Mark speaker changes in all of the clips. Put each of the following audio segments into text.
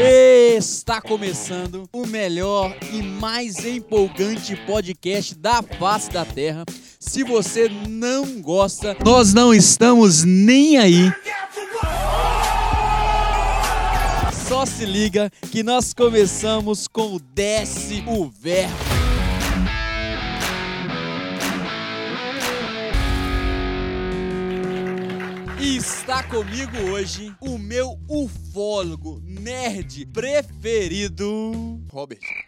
Speaker 1: Está começando o melhor e mais empolgante podcast da face da Terra. Se você não gosta, nós não estamos nem aí. Só se liga que nós começamos com o Desce o Verbo. Está comigo hoje o meu ufólogo nerd preferido, Robert.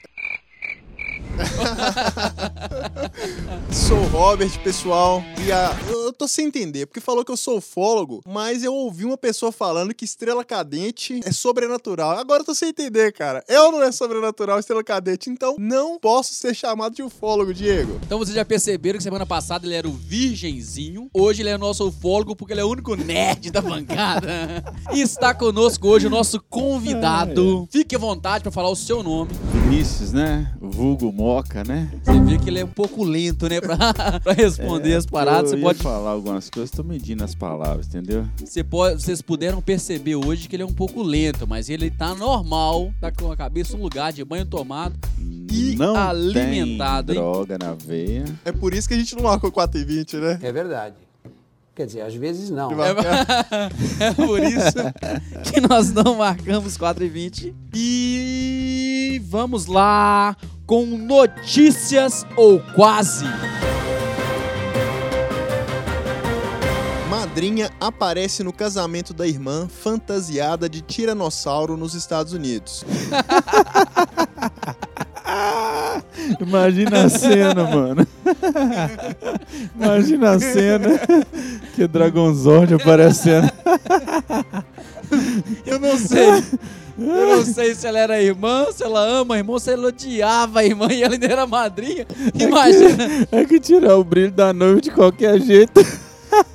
Speaker 2: Sou o Robert, pessoal. E a, eu tô sem entender, porque falou que eu sou ufólogo, mas eu ouvi uma pessoa falando que estrela cadente é sobrenatural. Agora eu tô sem entender, cara. Eu não é sobrenatural, estrela cadente, então não posso ser chamado de ufólogo, Diego.
Speaker 1: Então vocês já perceberam que semana passada ele era o virgenzinho, hoje ele é nosso ufólogo porque ele é o único nerd da bancada. e está conosco hoje o nosso convidado. Fique à vontade para falar o seu nome.
Speaker 3: Vinícius, né? Vulgo Moca, né?
Speaker 1: Você vê que ele é um pouco lento, né, pra, pra responder as paradas.
Speaker 3: É, Eu
Speaker 1: Você
Speaker 3: ia
Speaker 1: pode,
Speaker 3: falar algumas coisas, tô medindo as palavras, entendeu?
Speaker 1: você pode, vocês puderam perceber hoje que ele é um pouco lento, mas ele tá normal, tá com a cabeça no lugar, de banho tomado. E
Speaker 3: Não
Speaker 1: alimentado,
Speaker 3: tem
Speaker 1: hein?
Speaker 3: droga na veia.
Speaker 2: É por isso que a gente não marcou 4 e 20, né?
Speaker 4: É verdade. Quer dizer, às vezes não.
Speaker 1: É por isso que nós não marcamos 4 e 20. E vamos lá com notícias ou quase.
Speaker 2: Madrinha aparece no casamento da irmã fantasiada de tiranossauro nos Estados Unidos.
Speaker 3: Imagina a cena, mano. Imagina a cena que o Dragonzord aparecendo.
Speaker 1: Eu não sei. Eu não sei se ela era irmã, se ela ama a irmã, se ela odiava a irmã e ela ainda era madrinha. Imagina.
Speaker 3: É que tirar o brilho da noiva de qualquer jeito.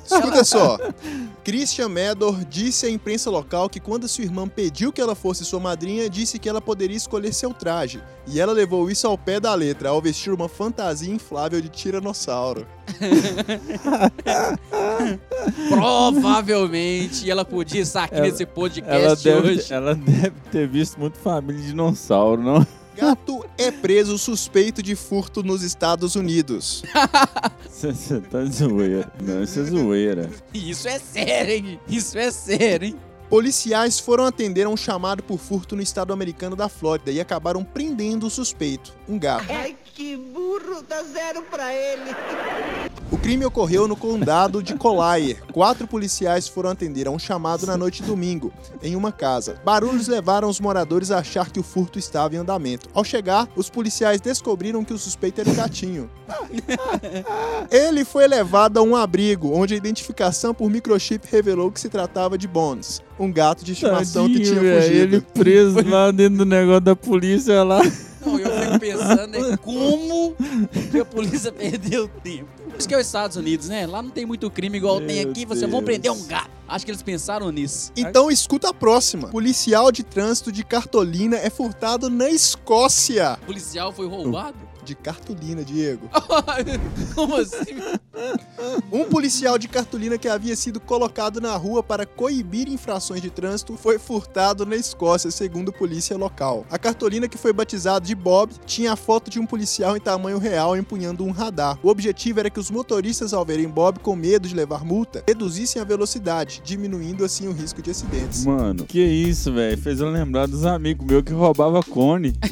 Speaker 2: Escuta só. Christian Medor disse à imprensa local que quando sua irmã pediu que ela fosse sua madrinha, disse que ela poderia escolher seu traje. E ela levou isso ao pé da letra, ao vestir uma fantasia inflável de tiranossauro.
Speaker 1: Provavelmente ela podia estar aqui
Speaker 3: Ela-
Speaker 1: nesse
Speaker 3: Ela
Speaker 1: podcast
Speaker 3: deve,
Speaker 1: hoje.
Speaker 3: ela deve ter visto muito família de dinossauro, não?
Speaker 2: Gato é preso suspeito de furto nos Estados Unidos.
Speaker 3: Você tá zoeira. Não, isso é zoeira.
Speaker 1: Isso é sério, hein? Isso é sério, hein?
Speaker 2: Policiais foram atender a um chamado por furto no estado americano da Flórida e acabaram prendendo o suspeito, um gato.
Speaker 5: Ai, que burro, dá zero pra ele.
Speaker 2: O crime ocorreu no condado de Collier. Quatro policiais foram atender a um chamado na noite de domingo, em uma casa. Barulhos levaram os moradores a achar que o furto estava em andamento. Ao chegar, os policiais descobriram que o suspeito era um gatinho. Ele foi levado a um abrigo, onde a identificação por microchip revelou que se tratava de Bones, um gato de estimação que
Speaker 3: Tadinho,
Speaker 2: tinha
Speaker 3: velho,
Speaker 2: fugido.
Speaker 3: Ele preso lá dentro do negócio da polícia lá.
Speaker 1: Fico pensando é como que a polícia perdeu tempo. Isso que é os Estados Unidos, né? Lá não tem muito crime igual tem
Speaker 3: Meu
Speaker 1: aqui. Você vão
Speaker 3: Deus.
Speaker 1: prender um gato. Acho que eles pensaram nisso.
Speaker 2: Então escuta a próxima. Policial de trânsito de Cartolina é furtado na Escócia.
Speaker 1: O policial foi roubado?
Speaker 2: De cartolina, Diego.
Speaker 1: Como assim?
Speaker 2: Um policial de cartolina que havia sido colocado na rua para coibir infrações de trânsito foi furtado na Escócia, segundo polícia local. A cartolina, que foi batizada de Bob, tinha a foto de um policial em tamanho real empunhando um radar. O objetivo era que os motoristas, ao verem Bob com medo de levar multa, reduzissem a velocidade, diminuindo assim o risco de acidentes.
Speaker 3: Mano, que isso, velho. Fez eu lembrar dos amigos meus que roubava cone.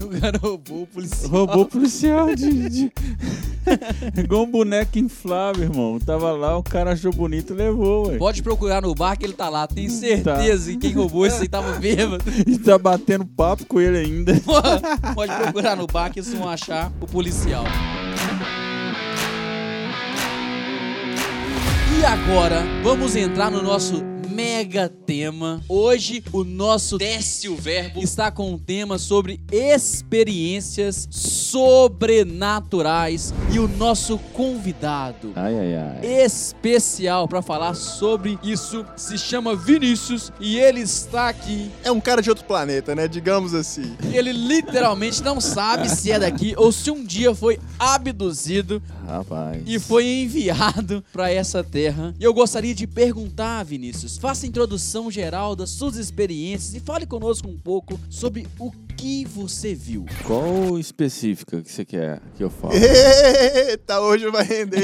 Speaker 1: O cara roubou o policial.
Speaker 3: Roubou policial de. de... Igual um boneco inflável, irmão. Tava lá, o cara achou bonito e levou, ué.
Speaker 1: Pode procurar no bar que ele tá lá. Tenho certeza que quem roubou esse aí tava bêbado.
Speaker 3: E tá batendo papo com ele ainda.
Speaker 1: Pode procurar no bar que eles vão achar o policial. E agora, vamos entrar no nosso mega tema. Hoje, o nosso Desce o Verbo está com um tema sobre experiências sobrenaturais. E o nosso convidado
Speaker 3: Ai, ai, ai.
Speaker 1: especial para falar sobre isso se chama Vinícius e ele está aqui.
Speaker 2: É um cara de outro planeta, né? Digamos assim.
Speaker 1: Ele literalmente não sabe se é daqui ou se um dia foi abduzido
Speaker 3: rapaz.
Speaker 1: e foi enviado para essa terra. E eu gostaria de perguntar, Vinícius, faça a introdução geral das suas experiências e fale conosco um pouco sobre o que você viu.
Speaker 3: Qual específica que você quer que eu fale?
Speaker 2: Eita, hoje vai render.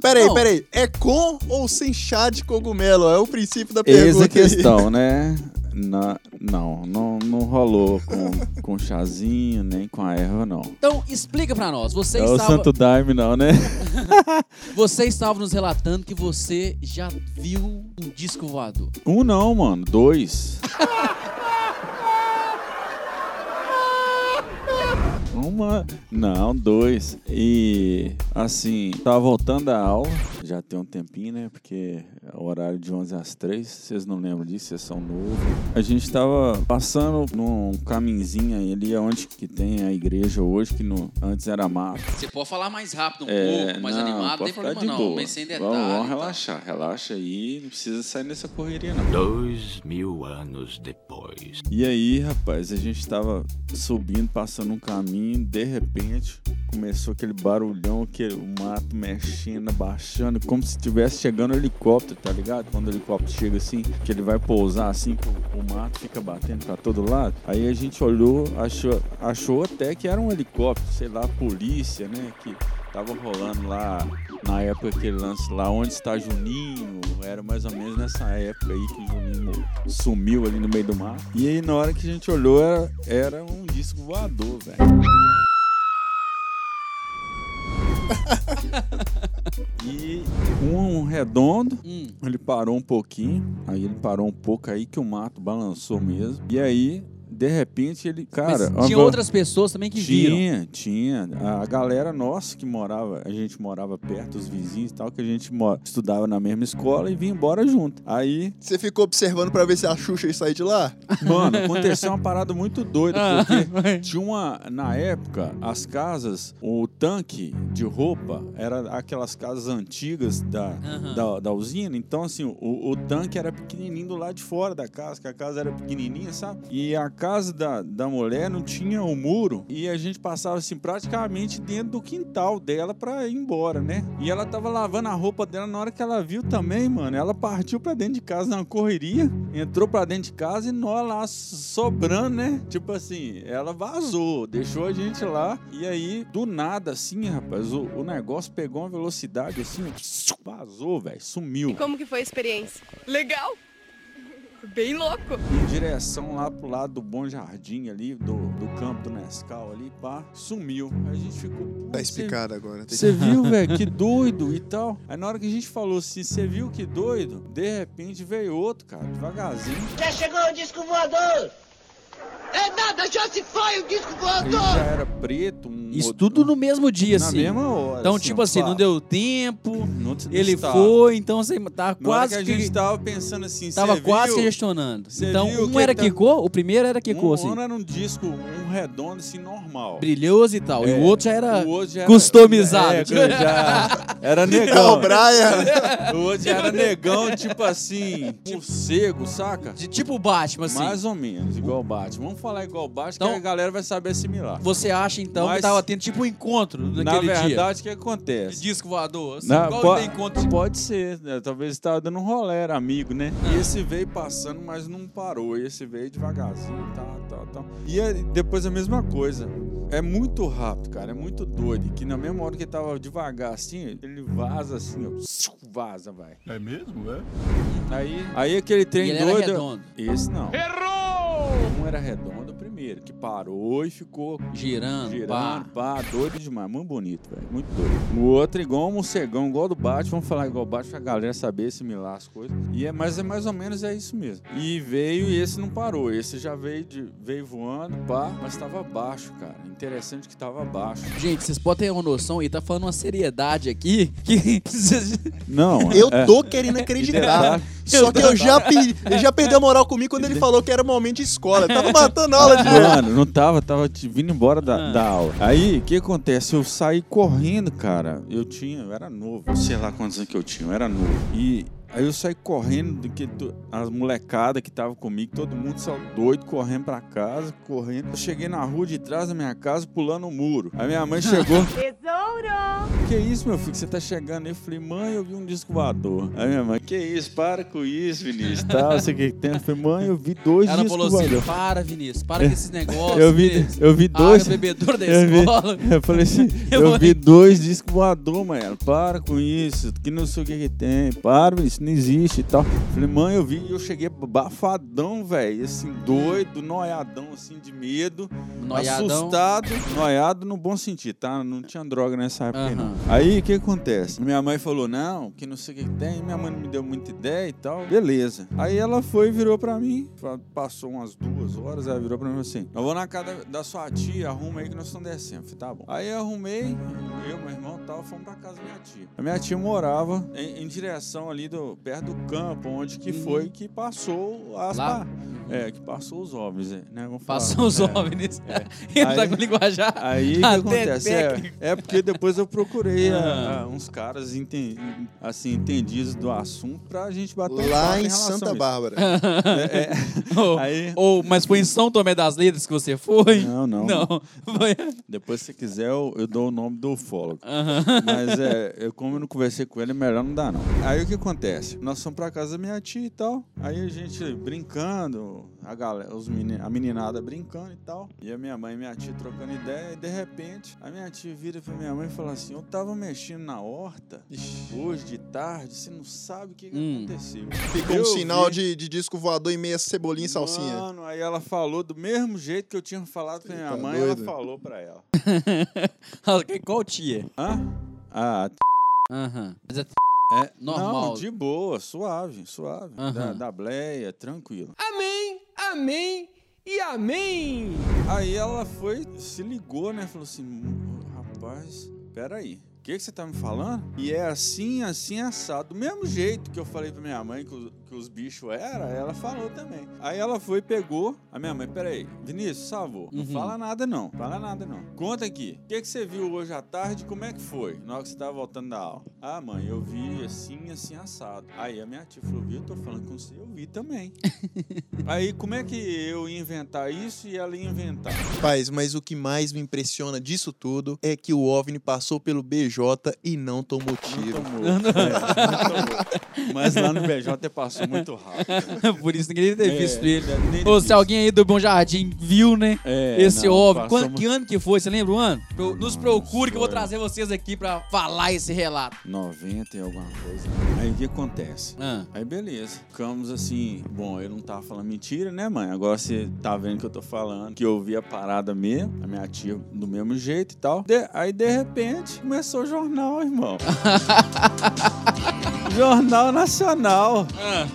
Speaker 2: peraí,
Speaker 1: Não.
Speaker 2: peraí. É com ou sem chá de cogumelo? É o princípio da pergunta.
Speaker 3: a questão, né? Na- não, não, não rolou com, com chazinho, nem com a erva, não.
Speaker 1: Então, explica pra nós. Você
Speaker 3: É o
Speaker 1: estava,
Speaker 3: Santo Daime, não, né?
Speaker 1: você estava nos relatando que você já viu um disco voador.
Speaker 3: Um não, mano. Dois. Uma. Não, dois. E assim, tava voltando da aula, já tem um tempinho, né? Porque é o horário de 11 às 3, vocês não lembram disso, vocês são novos. A gente tava passando num caminhozinho aí ali onde que tem a igreja hoje, que no, antes era mato.
Speaker 1: Você pode falar mais rápido um
Speaker 3: É,
Speaker 1: pouco, mais
Speaker 3: não,
Speaker 1: animado, não tem problema
Speaker 3: de
Speaker 1: não,
Speaker 3: boa.
Speaker 1: mas sem detalhe.
Speaker 3: Vamos, vamos
Speaker 1: tal.
Speaker 3: relaxar, relaxa aí, não precisa sair nessa correria não.
Speaker 6: Dois mil anos depois.
Speaker 3: E aí, rapaz, a gente tava subindo, passando um caminho, de repente começou aquele barulhão, aquele, mato mexendo, baixando, como se estivesse chegando um helicóptero, tá ligado? Quando o helicóptero chega assim, que ele vai pousar assim, o mato fica batendo pra todo lado. Aí a gente olhou, achou, achou até que era um helicóptero, sei lá, polícia, né? Que tava rolando lá na época aquele lance lá onde está Juninho, era mais ou menos nessa época aí que o Juninho sumiu ali no meio do mar. E aí na hora que a gente olhou era, era um disco voador, velho. E um redondo,
Speaker 1: Hum.
Speaker 3: ele parou um pouquinho, aí ele parou um pouco aí que o mato balançou mesmo. E aí, de repente, ele, cara,
Speaker 1: Mas tinha outras pessoas também que viram.
Speaker 3: tinha, tinha. A galera nossa que morava, a gente morava perto, os vizinhos e tal, que a gente mo- estudava na mesma escola e vinha embora junto. Aí,
Speaker 2: Você ficou observando pra ver se a Xuxa ia sair de lá?
Speaker 3: mano, aconteceu uma parada muito doida,
Speaker 1: Ah,
Speaker 3: porque tinha uma, na época, as casas, o tanque de roupa era aquelas casas antigas da,
Speaker 1: Aham.
Speaker 3: da, da usina, então assim, o, o tanque era pequenininho do lado de fora da casa, que a casa era pequenininha, sabe? E a casa da, da mulher não tinha o muro e a gente passava assim praticamente dentro do quintal dela pra ir embora, né? E ela tava lavando a roupa dela na hora que ela viu também, mano. Ela partiu pra dentro de casa na correria, entrou pra dentro de casa e nós lá sobrando, né? Tipo assim, ela vazou, deixou a gente lá e aí do nada assim, rapaz, o, o negócio pegou uma velocidade assim, vazou, velho, sumiu.
Speaker 7: Como que foi a experiência? Legal! Bem louco!
Speaker 3: em direção lá pro lado do Bom Jardim ali, do, do campo do Nescau ali, pá, sumiu. Aí a gente ficou. "Pô,
Speaker 2: Tá
Speaker 3: você-
Speaker 2: explicado agora.
Speaker 3: Você viu, velho? Que doido e tal. Aí na hora que a gente falou assim, você viu que doido? De repente veio outro, cara, devagarzinho.
Speaker 5: Já chegou o disco voador! É nada, já se foi o disco
Speaker 3: Ele
Speaker 5: voador!
Speaker 3: já era preto. Um
Speaker 1: Isso tudo no mesmo dia,
Speaker 3: na
Speaker 1: assim.
Speaker 3: mesma hora.
Speaker 1: Então, tipo
Speaker 3: ó,
Speaker 1: assim,
Speaker 3: pá,
Speaker 1: não deu tempo,
Speaker 3: não- não
Speaker 1: ele
Speaker 3: estava.
Speaker 1: foi, então você tá
Speaker 3: Na hora
Speaker 1: quase
Speaker 3: que a
Speaker 1: que...
Speaker 3: gente tava pensando assim,
Speaker 1: Tava quase
Speaker 3: viu?
Speaker 1: que gestionando.
Speaker 3: Cê
Speaker 1: Então,
Speaker 3: viu
Speaker 1: um
Speaker 3: que
Speaker 1: era
Speaker 3: tá-
Speaker 1: Kiko, o primeiro era Kiko,
Speaker 3: um,
Speaker 1: assim,
Speaker 3: um era um disco, um redondo assim, normal.
Speaker 1: brilhoso e tal. e
Speaker 3: É,
Speaker 1: o outro já era
Speaker 3: o outro já era-
Speaker 1: customizado.
Speaker 3: É, já era
Speaker 2: É
Speaker 3: negão.
Speaker 2: Brian.
Speaker 3: O outro já era negão, tipo assim, morcego, saca?
Speaker 1: De tipo Batman, assim.
Speaker 3: Mais ou menos, igual o Batman. Vamos falar igual o Batman,
Speaker 1: Então-
Speaker 3: que a galera vai saber assimilar.
Speaker 1: Você acha, então, que
Speaker 3: Mas-
Speaker 1: tava tendo tipo um encontro naquele
Speaker 3: Na
Speaker 1: dia?
Speaker 3: verdade, o que
Speaker 1: De
Speaker 3: acontece?
Speaker 1: disco voador. Assim,
Speaker 3: Na-
Speaker 1: igual tem encontro de...
Speaker 3: Pode ser, né? talvez estava dando um rolê, era amigo, né? E esse veio passando, mas não parou. E esse veio devagarzinho, tá, tá, tá. E aí, depois a mesma coisa. É muito rápido, cara, é muito doido. Que na mesma hora que ele tava devagar assim, ele vaza assim, ó. Vaza, vai.
Speaker 6: É mesmo, é?
Speaker 3: Aí, aí aquele trem
Speaker 1: E ele era
Speaker 3: doido.
Speaker 1: redondo.
Speaker 3: Esse não. Errou! Um era redondo o primeiro, que parou e ficou
Speaker 1: Girando,
Speaker 3: girando,
Speaker 1: pá.
Speaker 3: pá, doido demais, muito bonito, velho, muito doido. O outro igual um morcegão, igual do Batman, vamos falar igual o Batman pra galera saber assimilar as coisas. E é, mas é mais ou menos é isso mesmo. E veio e esse não parou, esse já veio, de, veio voando, pá, mas tava baixo, cara. Interessante que tava baixo.
Speaker 1: Gente, vocês podem ter uma noção, e tá falando uma seriedade aqui, que...
Speaker 3: Não,
Speaker 2: Eu
Speaker 3: é-
Speaker 2: tô querendo acreditar. Só que eu já, pe- ele já perdeu a moral comigo quando ele falou que era momento de escola. Ele tava matando a aula de
Speaker 3: Mano, não tava, tava te- vindo embora da,
Speaker 1: Ah.
Speaker 3: da aula. Aí, o que acontece? Eu saí correndo, cara. Eu tinha, eu era novo. Sei lá quantos anos que eu tinha, eu era novo. E Aí eu saí correndo, do que as molecadas que tava comigo, todo mundo saiu doido, correndo pra casa, correndo. Eu cheguei na rua de trás da minha casa, pulando o muro. Aí minha mãe chegou.
Speaker 7: Tesouro!
Speaker 3: Que isso, meu filho, que você tá chegando aí? Eu falei, mãe, eu vi um disco voador. Aí minha mãe, que isso, para com isso, Vinícius, tal, sei o que que tem. Eu falei, mãe, eu vi dois
Speaker 1: Ela
Speaker 3: discos
Speaker 1: falou assim: para, Vinícius, para com esses negócios.
Speaker 3: Eu vi,
Speaker 1: Vinícius.
Speaker 3: eu vi
Speaker 1: Ah,
Speaker 3: dois.
Speaker 1: o bebedouro da
Speaker 3: eu, vi,
Speaker 1: escola.
Speaker 3: eu falei assim,
Speaker 1: Eu
Speaker 3: vi dois discos voador, mãe. Ela, para com isso, que não sei o que que tem. Para, isso não existe e tal. Falei, mãe, eu vi e eu cheguei bafadão, velho. Assim, doido, noiadão, assim, de medo.
Speaker 1: Noiadão.
Speaker 3: Assustado, noiado no bom sentido, tá? Não tinha droga nessa época aí, não. Aí, o que acontece? Minha mãe falou, não, que não sei o que tem. Minha mãe não me deu muita ideia e tal. Beleza. Aí ela foi e virou pra mim. Passou umas duas horas, ela virou pra mim assim, eu vou na casa da, sua tia, arruma aí que nós estamos descendo. Falei, tá bom. Aí eu arrumei, eu, meu irmão e tal, fomos pra casa da minha tia. A minha tia morava em, em direção ali, do, perto do campo, onde que foi que passou as...
Speaker 1: Lá?
Speaker 3: É, que passou os ovnis, né? Vamos falar.
Speaker 1: Passou os
Speaker 3: É.
Speaker 1: OVNIs. Ele tá
Speaker 3: Aí-
Speaker 1: com linguajar.
Speaker 3: Aí o que acontece? É, é porque depois eu procurei
Speaker 1: Ah.
Speaker 3: ah, ah, uns caras enten- assim, entendidos do assunto pra gente bater um
Speaker 2: Lá em
Speaker 3: a
Speaker 2: Santa. Bárbara.
Speaker 3: É, é.
Speaker 1: Ou,
Speaker 3: Aí-
Speaker 1: ou- mas foi em São Tomé das Letras que você foi?
Speaker 3: Não, não.
Speaker 1: Não. Foi...
Speaker 3: Depois, se quiser, eu, eu dou o nome do ufólogo. Mas é, eu, como eu não conversei com ele, melhor não dá, não. Aí o que acontece? Nós fomos pra casa da minha tia e tal. Aí a gente brincando, a, galera, os meni- a meninada brincando e tal. E a minha mãe e minha tia trocando ideia. E de repente, a minha tia vira pra minha mãe e fala assim: Eu tava mexendo na horta hoje de tarde, você não sabe o que, que
Speaker 1: Hum.
Speaker 3: aconteceu.
Speaker 2: Ficou um sinal
Speaker 3: vi-
Speaker 2: de, de disco voador e meia cebolinha e salsinha.
Speaker 3: Mano, aí ela falou do mesmo jeito que eu tinha falado pra minha
Speaker 2: tá
Speaker 3: mãe,
Speaker 2: doido.
Speaker 3: ela falou pra ela.
Speaker 1: Qual tia?
Speaker 3: Hã? Ah,
Speaker 1: Aham. Mas é
Speaker 3: é
Speaker 1: Normal.
Speaker 3: Não, de boa, suave, suave.
Speaker 1: Aham.
Speaker 3: Da, da bleia, tranquilo.
Speaker 4: Amém, amém e amém.
Speaker 3: Aí ela foi, se ligou, né? Falou assim: "Hum, rapaz, peraí. O que, que você tá me falando? E é assim, assim, assado. Do mesmo jeito que eu falei pra minha mãe que, que os bichos eram, ela falou também. Aí ela foi e pegou. A minha mãe, peraí, Vinícius, salvou. Não
Speaker 1: Uhum.
Speaker 3: fala nada não, fala nada não. Conta aqui, o que, que você viu hoje à tarde como é que foi? Na hora que você tava voltando da aula. Ah, mãe, eu vi assim, assim, assado. Aí a minha tia falou, viu, eu tô falando com você, eu vi também. Aí como é que eu ia inventar isso e ela ia inventar?
Speaker 2: Rapaz, mas o que mais me impressiona disso tudo é que o OVNI passou pelo BJ e não tomou tiro.
Speaker 3: Não tomou. É, não tomou. Mas lá no BJ passou muito rápido.
Speaker 1: Por isso ninguém ter
Speaker 3: É,
Speaker 1: visto ele.
Speaker 3: nem
Speaker 1: Ou se alguém aí do Bom Jardim viu, né?
Speaker 3: É,
Speaker 1: esse
Speaker 3: não,
Speaker 1: óbvio. Quando, que ano que foi? Você lembra o ano? Pro- Nos procure que eu vou trazer vocês aqui pra falar esse relato.
Speaker 3: 90 e alguma coisa. Aí o que acontece?
Speaker 1: Ah.
Speaker 3: Aí beleza. Ficamos assim. Bom, eu não tava falando mentira, né, mãe? Agora você tá vendo que eu tô falando. Que eu vi a parada mesmo. A minha tia do mesmo jeito e tal. De- aí de repente começou o jornal, irmão. jornal Nacional.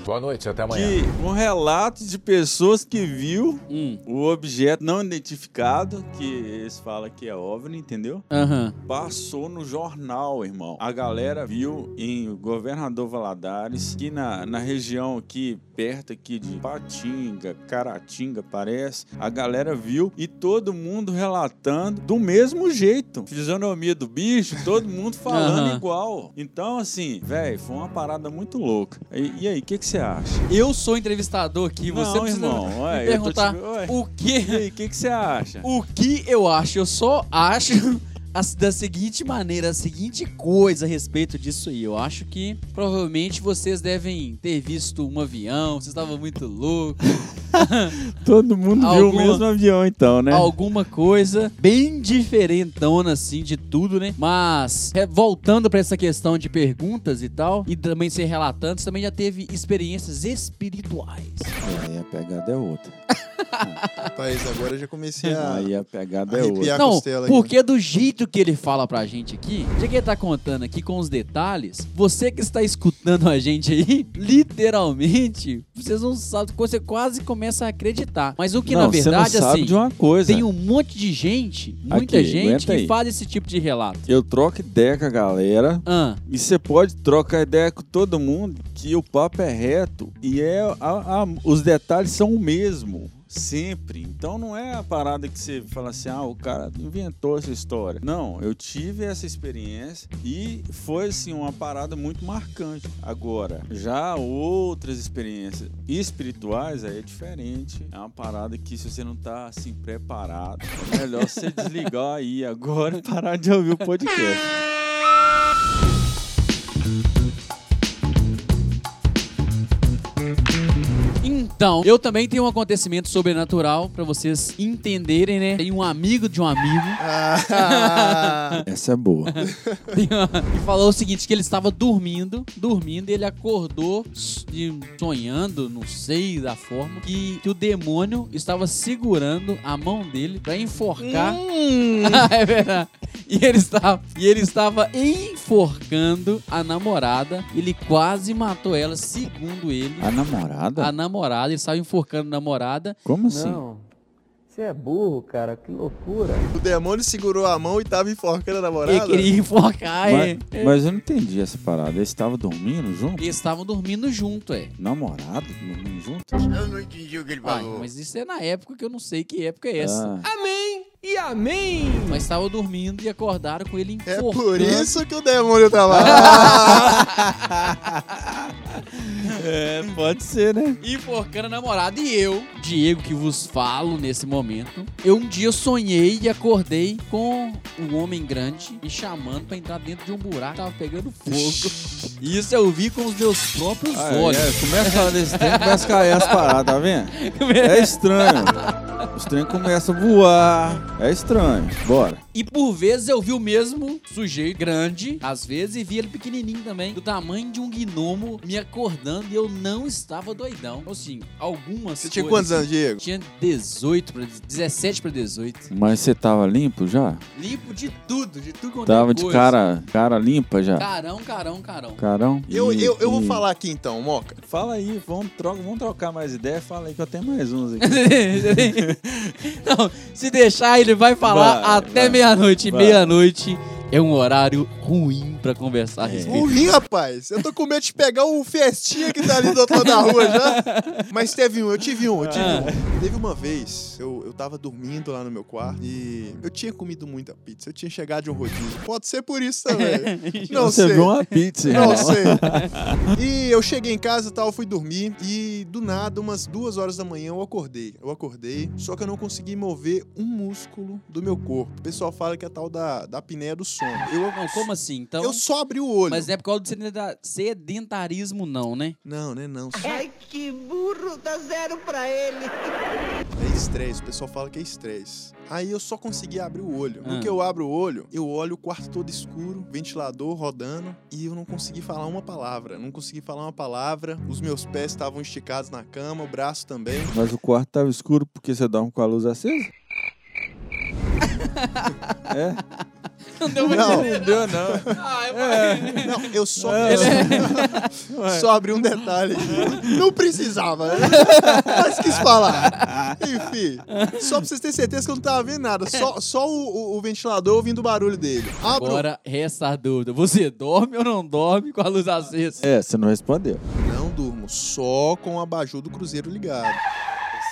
Speaker 6: Boa noite, até
Speaker 3: Que, com relatos de pessoas que viu
Speaker 1: Hum.
Speaker 3: o objeto não identificado, que eles falam que é OVNI, entendeu?
Speaker 1: Aham.
Speaker 3: Passou no jornal, irmão. A galera viu em Governador Valadares, que na, na região aqui, perto aqui de Patinga, Caratinga, parece, a galera viu e todo mundo relatando do mesmo jeito. Fisionomia do bicho, todo mundo falando
Speaker 1: Aham.
Speaker 3: igual. Então, assim, velho, foi uma parada muito louca. E, e aí, o que que você acha?
Speaker 1: Eu sou entrevistador aqui, você
Speaker 3: Não,
Speaker 1: precisa
Speaker 3: irmão, ué,
Speaker 1: me
Speaker 3: te-
Speaker 1: perguntar
Speaker 3: ué.
Speaker 1: o
Speaker 3: E
Speaker 1: que,
Speaker 3: aí, o que que você acha?
Speaker 1: o que eu acho. Eu só acho da seguinte maneira, a seguinte coisa a respeito disso aí. Eu acho que provavelmente vocês devem ter visto um avião, vocês estavam muito loucos.
Speaker 3: Todo mundo viu
Speaker 1: Alguma-
Speaker 3: o mesmo avião, então, né?
Speaker 1: alguma coisa bem diferentona, assim, de tudo, né? Mas, é, voltando pra essa questão de perguntas e tal, e também ser relatante, você também já teve experiências espirituais.
Speaker 3: Aí a pegada é outra.
Speaker 2: Rapaz, agora eu já comecei a
Speaker 3: Aí a pegada é outra.
Speaker 1: Não, porque do jeito que ele fala pra gente aqui, já que ele tá contando aqui com os detalhes, você que está escutando a gente aí, literalmente, vocês não sabem, você quase começa a acreditar. Mas o que
Speaker 3: não,
Speaker 1: na verdade,
Speaker 3: você não sabe
Speaker 1: assim,
Speaker 3: de uma coisa.
Speaker 1: tem um monte de gente, muita
Speaker 3: Aqui,
Speaker 1: gente, que
Speaker 3: aí.
Speaker 1: faz esse tipo de relato.
Speaker 3: Eu troco ideia com a galera
Speaker 1: Ah,
Speaker 3: e você pode trocar ideia com todo mundo. que o papo é reto e é a- a- os detalhes são o mesmo. Sempre. Então não é a parada que você fala assim, ah, o cara inventou essa história. Não, eu tive essa experiência e foi assim uma parada muito marcante. Agora, já outras experiências espirituais aí é diferente. É uma parada que se você não tá assim preparado, é melhor você desligar aí agora e parar de ouvir o podcast.
Speaker 1: Então, eu também tenho um acontecimento sobrenatural pra vocês entenderem, né? Tem um amigo de um amigo
Speaker 2: Ah,
Speaker 3: Essa é boa.
Speaker 1: Que falou o seguinte, que ele estava dormindo, dormindo, e ele acordou sonhando, não sei da forma, que, que o demônio estava segurando a mão dele pra enforcar. é verdade. E ele estava, e ele estava enforcando a namorada. Ele quase matou ela, segundo ele.
Speaker 3: A namorada?
Speaker 1: A namorada, ele estava enforcando a namorada.
Speaker 3: Como assim?
Speaker 8: Não. Você é burro, cara. Que loucura.
Speaker 2: o demônio segurou a mão e tava enforcando a
Speaker 1: Ele
Speaker 2: namorada.
Speaker 1: queria enforcar.
Speaker 3: Mas,
Speaker 1: é.
Speaker 3: mas eu não entendi essa parada. Eles estavam dormindo junto?
Speaker 1: Eles estavam dormindo junto, é.
Speaker 3: Namorado? Dormindo junto?
Speaker 5: Eu não entendi o que ele
Speaker 1: Uai,
Speaker 5: falou.
Speaker 1: mas isso é na época que eu não sei que época é essa.
Speaker 3: Ah,
Speaker 4: Amém e amém.
Speaker 1: Mas estavam dormindo e acordaram com ele
Speaker 2: É
Speaker 1: enforcando.
Speaker 2: por isso que o demônio tá lá.
Speaker 3: é, pode ser, né?
Speaker 1: Enforcando a namorada. E eu, Diego, que vos falo nesse momento, eu um dia sonhei e acordei com um homem grande me chamando pra entrar dentro de um buraco que tava pegando fogo. E isso eu vi com os meus próprios
Speaker 3: Ah,
Speaker 1: olhos.
Speaker 3: é, começa a falar desse tempo, começa a cair as paradas, tá vendo? É estranho. Os trem começam a voar. É estranho. Bora.
Speaker 1: E por vezes eu vi o mesmo sujeito grande, às vezes, e vi ele pequenininho também, do tamanho de um gnomo, me acordando e eu não estava doidão. Então, Assim, algumas
Speaker 2: Você tinha
Speaker 1: coisas-
Speaker 2: quantos anos, Diego?
Speaker 1: Tinha 18 para 17 para 18.
Speaker 3: Mas você tava limpo já?
Speaker 1: Limpo de tudo, de tudo quanto é
Speaker 3: Tava de
Speaker 1: coisa.
Speaker 3: cara, cara limpa já?
Speaker 1: Carão, carão, carão.
Speaker 3: Carão?
Speaker 2: Eu,
Speaker 3: E-
Speaker 2: eu, eu vou
Speaker 3: e-
Speaker 2: falar aqui então, Moca.
Speaker 3: Fala aí, vamos, troca, vamos trocar mais ideia. Fala aí que eu tenho mais uns aqui.
Speaker 1: Não, se deixar, ele vai falar
Speaker 3: Vai,
Speaker 1: até
Speaker 3: vai,
Speaker 1: meia-noite.
Speaker 3: Vai.
Speaker 1: Meia-noite é um horário ruim pra conversar a
Speaker 3: É.
Speaker 1: respeito.
Speaker 2: Ruim, rapaz. Eu tô com medo de pegar o festinha que tá ali do outro lado da rua já. Mas teve um, eu tive um, eu tive
Speaker 3: Ah.
Speaker 2: um. Teve uma vez, eu, eu tava dormindo lá no meu quarto e eu tinha comido muita pizza. Eu tinha chegado de um rodízio. Pode ser por isso também. Não
Speaker 3: Você
Speaker 2: sei.
Speaker 3: viu uma pizza,
Speaker 2: Não
Speaker 3: irmão.
Speaker 2: sei. E eu cheguei em casa e tal, fui dormir. E do nada, umas duas horas da manhã, eu acordei. Eu acordei, só que eu não consegui mover um músculo do meu corpo. O pessoal fala que é tal da, da apneia do sono. Eu,
Speaker 1: Não, como assim? Então,
Speaker 2: eu só abri o olho.
Speaker 1: mas não é por causa do sedenta- sedentarismo, não, né?
Speaker 2: Não, né? Não.
Speaker 5: Ai, que burro, dá zero pra ele.
Speaker 2: É estresse. O pessoal fala que é estresse. Aí eu só consegui abrir o olho. No
Speaker 1: Ah.
Speaker 2: que eu abro o olho, eu olho o quarto todo escuro, ventilador rodando, e eu não consegui falar uma palavra. Não consegui falar uma palavra. Os meus pés estavam esticados na cama, o braço também.
Speaker 3: Mas o quarto tava escuro porque você dorme com a luz acesa? é?
Speaker 1: Não deu
Speaker 2: Não.
Speaker 3: Não deu, não.
Speaker 1: Ah, eu
Speaker 2: Não, eu só,
Speaker 3: É.
Speaker 2: eu só abri um detalhe. Não precisava. Mas quis falar. Enfim, só pra vocês terem certeza que eu não tava vendo nada. Só, só o, o- o ventilador ouvindo o barulho dele. Abro.
Speaker 1: Agora resta a dúvida. Você dorme ou não dorme com a luz acesa?
Speaker 3: É, você não respondeu.
Speaker 2: Não durmo, só com o abajur do cruzeiro ligado.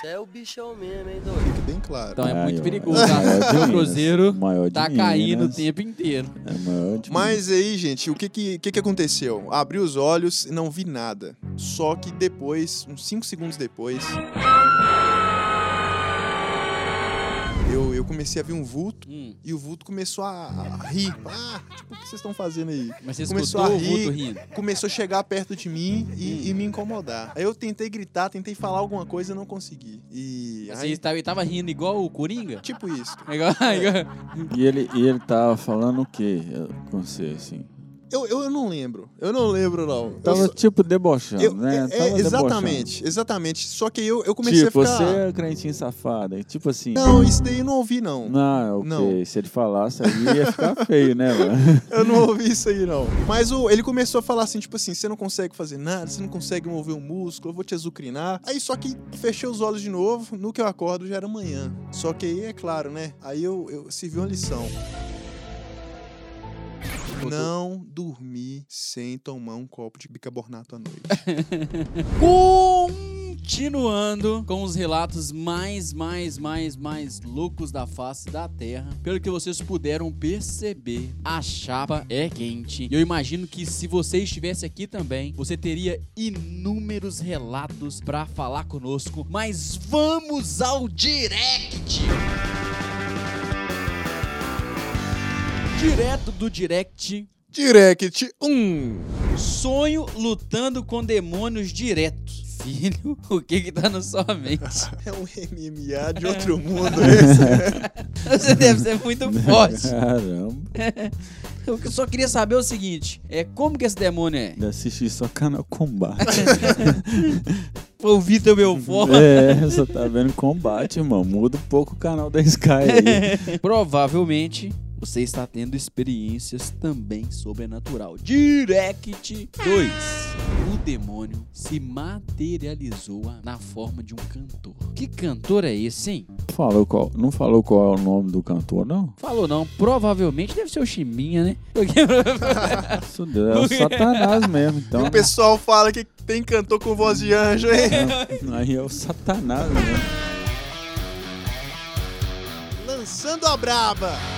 Speaker 8: Você é o bichão mesmo, hein, doido?
Speaker 2: Fique bem claro.
Speaker 1: Então é
Speaker 3: Aí,
Speaker 1: muito perigoso.
Speaker 3: é o
Speaker 1: tá? O
Speaker 3: Minas,
Speaker 1: cruzeiro
Speaker 3: maior de
Speaker 1: tá caindo o
Speaker 3: Minas.
Speaker 1: tempo inteiro.
Speaker 3: É o maior de
Speaker 2: Mas aí, gente, o que que, que que aconteceu? Abri os olhos e não vi nada. Só que depois, uns 5 segundos depois, eu, eu comecei a ver um vulto
Speaker 1: Hum,
Speaker 2: e o vulto começou a, a rir. Ah, tipo, o que vocês estão fazendo aí?
Speaker 1: mas você
Speaker 2: Começou
Speaker 1: escutou
Speaker 2: a
Speaker 1: o vulto
Speaker 2: rir.
Speaker 1: rindo?
Speaker 2: Começou a chegar perto de mim e, e me incomodar. Aí eu tentei gritar, tentei falar alguma coisa e não consegui. E.
Speaker 1: Você
Speaker 2: Aí,
Speaker 1: estava, tava rindo igual o Coringa?
Speaker 2: tipo isso.
Speaker 1: Igual, igual-
Speaker 3: E ele, e ele tava falando o quê com você, assim?
Speaker 2: Eu, eu, eu não lembro. Eu não lembro, não. Eu
Speaker 3: Tava
Speaker 2: só-
Speaker 3: tipo debochando,
Speaker 2: eu-
Speaker 3: né?
Speaker 2: é- é,
Speaker 3: debochando.
Speaker 2: exatamente, exatamente. Só que eu, eu comecei
Speaker 3: Tipo,
Speaker 2: a ficar.
Speaker 3: você é crentinho safado. é Tipo assim.
Speaker 2: Não, isso daí eu não ouvi, não.
Speaker 3: Não, ok.
Speaker 2: Não.
Speaker 3: Se ele falasse aí, ia ficar feio, né, mano?
Speaker 2: Eu não ouvi isso aí, não. Mas o, ele começou a falar assim, tipo assim, você não consegue fazer nada, você não consegue mover um músculo, eu vou te azucrinar. Aí só que fechei os olhos de novo, no que eu acordo já era manhã. Só que aí, é claro, né? Aí eu, eu servi uma lição. Não dormir sem tomar um copo de bicarbonato à noite.
Speaker 1: Continuando com os relatos mais, mais, mais, mais loucos da face da Terra. Pelo que vocês puderam perceber, a chapa é quente. E eu imagino que se você estivesse aqui também, você teria inúmeros relatos pra falar conosco. Mas vamos ao direct! Direto do direct
Speaker 2: Direct 1.
Speaker 1: Sonho lutando com demônios direto. Filho, o que que tá na sua mente?
Speaker 2: É um MMA de outro mundo esse.
Speaker 1: Você deve ser muito forte.
Speaker 3: Caramba.
Speaker 1: Eu só queria saber o seguinte: é como que esse demônio é?
Speaker 3: De assistir só canal combate.
Speaker 1: O Vitor Belfort.
Speaker 3: é, só tá vendo combate, irmão. Muda um pouco o canal da Sky aí.
Speaker 1: Provavelmente você está tendo experiências também sobrenatural. Direct 2. O demônio se materializou na forma de um cantor. Que cantor é esse, hein?
Speaker 3: Falou qual, não falou qual é o nome do cantor, não?
Speaker 1: Falou não, provavelmente deve ser o Chimbinha, né? Porque
Speaker 3: Isso é o Satanás mesmo, então.
Speaker 2: O pessoal fala que tem cantor com voz de anjo, hein?
Speaker 3: Aí é o Satanás mesmo.
Speaker 2: Lançando a braba.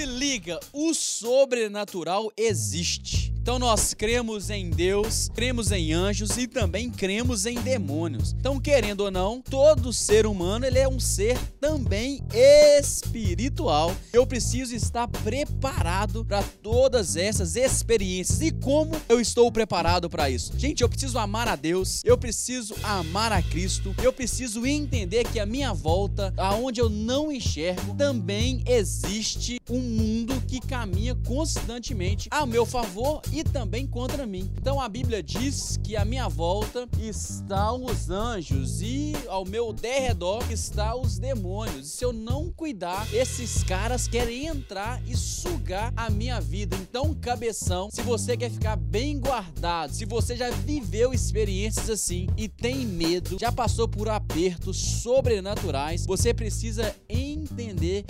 Speaker 1: Se liga, o sobrenatural existe. Então nós cremos em Deus, cremos em anjos e também cremos em demônios. Então, querendo ou não, todo ser humano ele é um ser também espiritual. Eu preciso estar preparado para todas essas experiências. E como eu estou preparado para isso? Gente, eu preciso amar a Deus, eu preciso amar a Cristo, eu preciso entender que a minha volta, aonde eu não enxergo, também existe um mundo que caminha constantemente a meu favor e também contra mim. Então a Bíblia diz que à minha volta estão os anjos e ao meu derredor estão os demônios. E se eu não cuidar, esses caras querem entrar e sugar a minha vida. Então, cabeção, se você quer ficar bem guardado, se você já viveu experiências assim e tem medo, já passou por apertos sobrenaturais, você precisa entender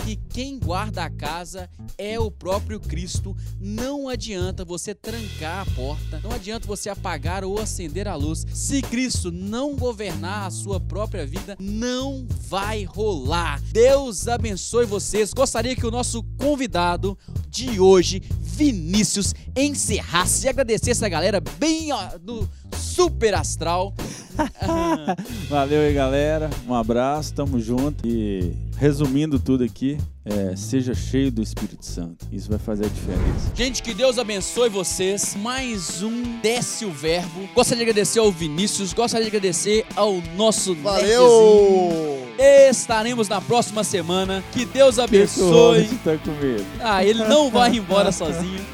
Speaker 1: que quem guarda a casa é o próprio Cristo. Não adianta você trancar a porta, não adianta você apagar ou acender a luz. Se Cristo não governar a sua própria vida, não vai rolar. Deus abençoe vocês. Gostaria que o nosso convidado de hoje, Vinícius, encerrasse e agradecesse a galera bem no super astral.
Speaker 3: Valeu aí, galera. Um abraço, tamo junto. E resumindo tudo aqui, é, seja cheio do Espírito Santo. Isso vai fazer a diferença.
Speaker 1: Gente, que Deus abençoe vocês. Mais um Desce o Verbo. Gostaria de agradecer ao Vinícius, gostaria de agradecer ao nosso nerdzinho.
Speaker 2: Valeu!
Speaker 1: Estaremos na próxima semana. Que Deus abençoe.
Speaker 3: Você tá com medo.
Speaker 1: Ah, ele não vai embora sozinho.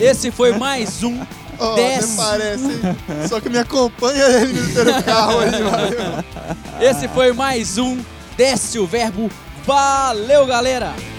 Speaker 1: Esse foi mais um
Speaker 2: Ó,
Speaker 1: Desce.
Speaker 2: parece, hein? Só que me acompanha ele no carro aí, valeu.
Speaker 1: Esse foi mais um Desce o Verbo. Valeu, galera!